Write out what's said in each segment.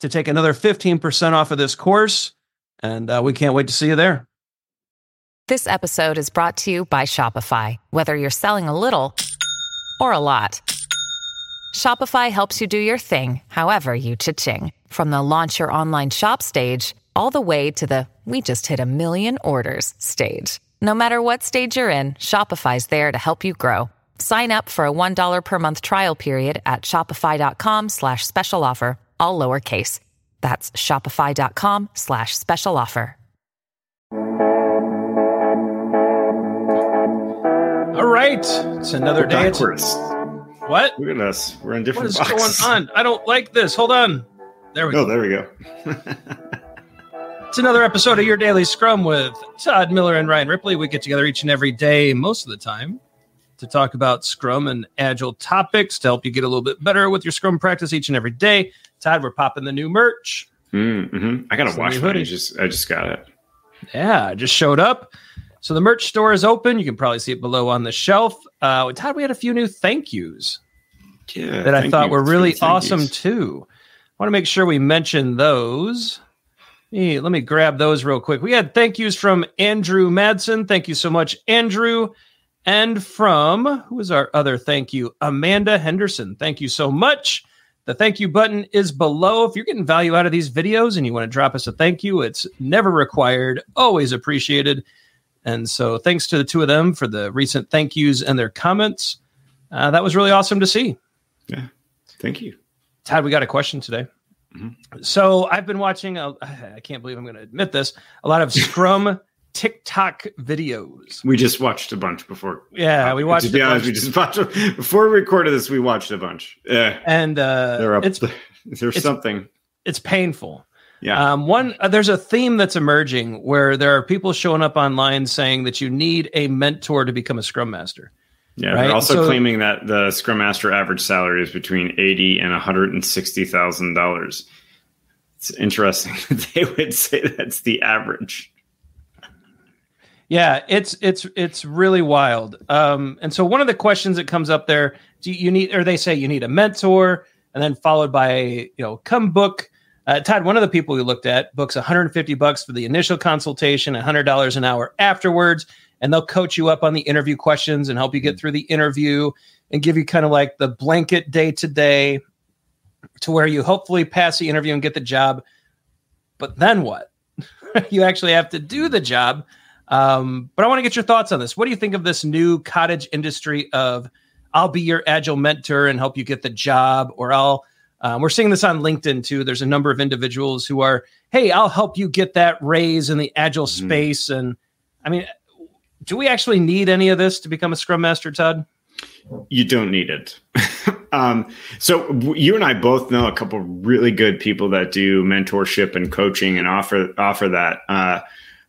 to take another 15% off of this course. And uh, we can't wait to see you there. This episode is brought to you by Shopify. Whether you're selling a little or a lot, Shopify helps you do your thing, however you cha-ching. From the launch your online shop stage, all the way to the we just hit a million orders stage. No matter what stage you're in, Shopify's there to help you grow. Sign up for a $1 per month trial period at shopify.com slash special offer all lowercase. That's shopify.com slash special offer. All right. It's another We're day. backwards. What? Look at us. We're in different is boxes. going on? I don't like this. Hold on. There we Oh, go. there we go. It's another episode of Your Daily Scrum with Todd Miller and Ryan Ripley. We get together each and every day, most of the time, to talk about Scrum and Agile topics to help you get a little bit better with your Scrum practice each and every day. Todd, we're popping the new merch. mm-hmm. I gotta It's the wash mine. hoodie. I just I just got it. Yeah, it just showed up. So the merch store is open. You can probably see it below on the shelf. Uh, Todd, we had a few new thank yous Yeah. that I thought you were really thank awesome yous. too. I want to make sure we mention those. Hey, let me grab those real quick. We had thank yous from Andrew Madsen. Thank you so much, Andrew. And from who is our other thank you? Amanda Henderson. Thank you so much. The thank you button is below. If you're getting value out of these videos and you want to drop us a thank you, it's never required, always appreciated. And so thanks to the two of them for the recent thank yous and their comments. Uh, that was really awesome to see. Yeah. Thank you. Todd, we got a question today. Mhm. So I've been watching, a, I can't believe I'm going to admit this, a lot of Scrum TikTok videos. We just watched a bunch before. Yeah, we watched To be a honest, bunch. we just watched before we recorded this. We watched a bunch. Yeah, And uh, they're up. it's There's it's- something. it's painful. Yeah. Um, one, uh, there's a theme that's emerging where there are people showing up online saying that you need a mentor to become a Scrum Master. yeah. right, They're also so- claiming that the Scrum Master average salary is between eighty and one hundred and sixty thousand dollars. It's interesting that they would say that's the average. Yeah, it's it's it's really wild. Um, and so one of the questions that comes up there, do you need, or they say you need a mentor, and then followed by you know, come book. Uh, Todd, one of the people we looked at books 150 bucks for the initial consultation, $100 an hour afterwards, and they'll coach you up on the interview questions and help you get through the interview and give you kind of like the blanket day to day to where you hopefully pass the interview and get the job. But then what? you actually have to do the job. Um, but I want to get your thoughts on this. What do you think of this new cottage industry of I'll be your agile mentor and help you get the job, or I'll um, we're seeing this on LinkedIn too. There's a number of individuals who are, hey, I'll help you get that raise in the agile Mhm. space. And I mean, do we actually need any of this to become a scrum master, Todd? you don't need it. um, so you and I both know a couple really good people that do mentorship and coaching and offer offer that. Uh,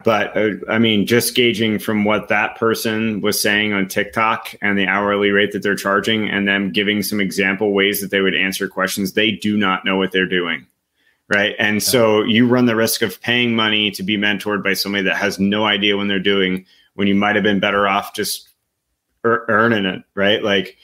but uh, I mean, just gauging from what that person was saying on TikTok and the hourly rate that they're charging, and them giving some example ways that they would answer questions, they do not know what they're doing. right? And so you run the risk of paying money to be mentored by somebody that has no idea when they're doing when you might have been better off just er- earning it, right? Like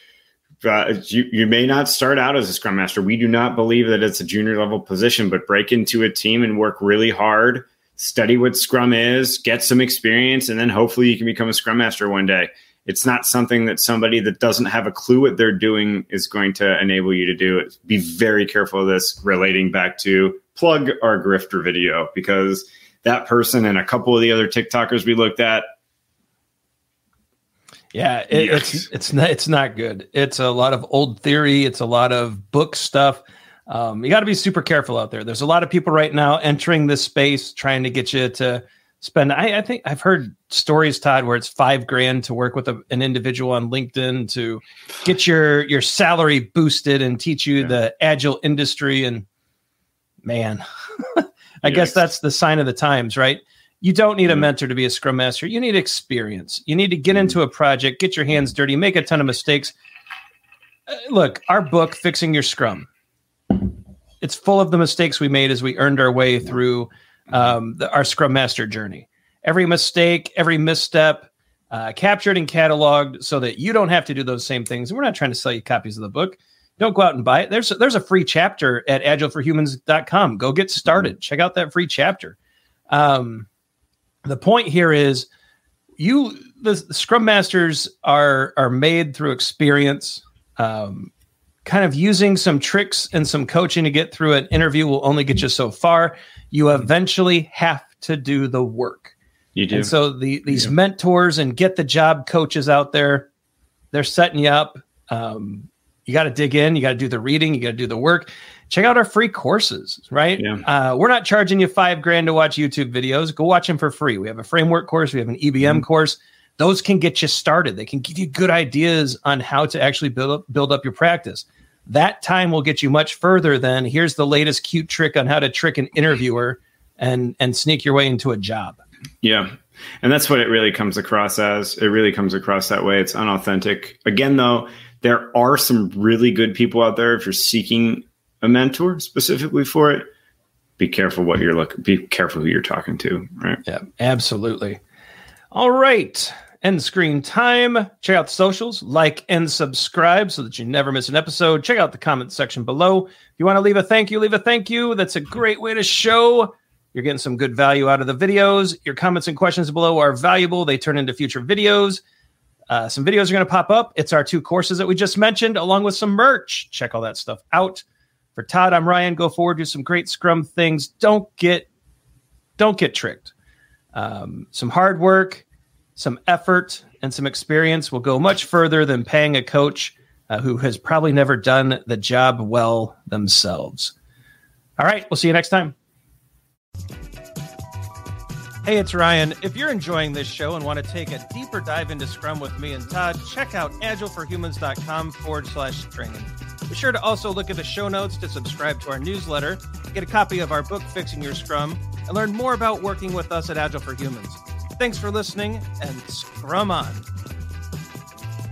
uh, you, you may not start out as a scrum master. We do not believe that it's a junior level position, but break into a team and work really hard, study what scrum is, get some experience, and then hopefully you can become a scrum master one day. It's not something that somebody that doesn't have a clue what they're doing is going to enable you to do. Be very careful of this relating back to plug our grifter video because that person and a couple of the other TikTokers we looked at yeah, it, yes. it's it's not it's not good. It's a lot of old theory. It's a lot of book stuff. Um, you got to be super careful out there. There's a lot of people right now entering this space trying to get you to spend. I, I think I've heard stories, Todd, where it's five grand to work with a, an individual on LinkedIn to get your your salary boosted and teach you yeah. the agile industry. And man, I guess that's the sign of the times, right? You don't need a mentor to be a scrum master. You need experience. You need to get into a project, get your hands dirty, make a ton of mistakes. Uh, look, our book, Fixing Your Scrum, it's full of the mistakes we made as we earned our way through um, the, our Scrum Master journey. Every mistake, every misstep, uh, captured and cataloged so that you don't have to do those same things. We're not trying to sell you copies of the book. Don't go out and buy it. There's there's a free chapter at agileforhumans.com. Go get started. Check out that free chapter. Um, the point here is you the, the scrum masters are are made through experience um, kind of using some tricks and some coaching to get through an interview will only get you so far you eventually have to do the work you do and so the these mentors and get the job coaches out there they're setting you up um, you got to dig in you got to do the reading you got to do the work check out our free courses, right? Yeah. Uh, we're not charging you five grand to watch YouTube videos. Go watch them for free. We have a framework course, we have an EBM mm-hmm. course. Those can get you started. They can give you good ideas on how to actually build up build up your practice. That time will get you much further than here's the latest cute trick on how to trick an interviewer and and sneak your way into a job. Yeah. And that's what it really comes across as. It really comes across that way. It's unauthentic. Again, though, there are some really good people out there if you're seeking a mentor specifically for it, be careful what you're looking. Be careful who you're talking to. Right. Yeah. Absolutely. All right. End screen time. Check out the socials, like and subscribe so that you never miss an episode. Check out the comment section below. If you want to leave a thank you, leave a thank you. That's a great way to show you're getting some good value out of the videos. Your comments and questions below are valuable. They turn into future videos. Uh, some videos are going to pop up. It's our two courses that we just mentioned, along with some merch. Check all that stuff out. For Todd, I'm Ryan. Go forward, do some great Scrum things. Don't get don't get tricked. Um, some hard work, some effort, and some experience will go much further than paying a coach uh, who has probably never done the job well themselves. All right, we'll see you next time. Hey, it's Ryan. If you're enjoying this show and want to take a deeper dive into Scrum with me and Todd, check out agileforhumans.com forward slash training. Be sure to also look at the show notes to subscribe to our newsletter, get a copy of our book, Fixing Your Scrum, and learn more about working with us at Agile for Humans. Thanks for listening and scrum on.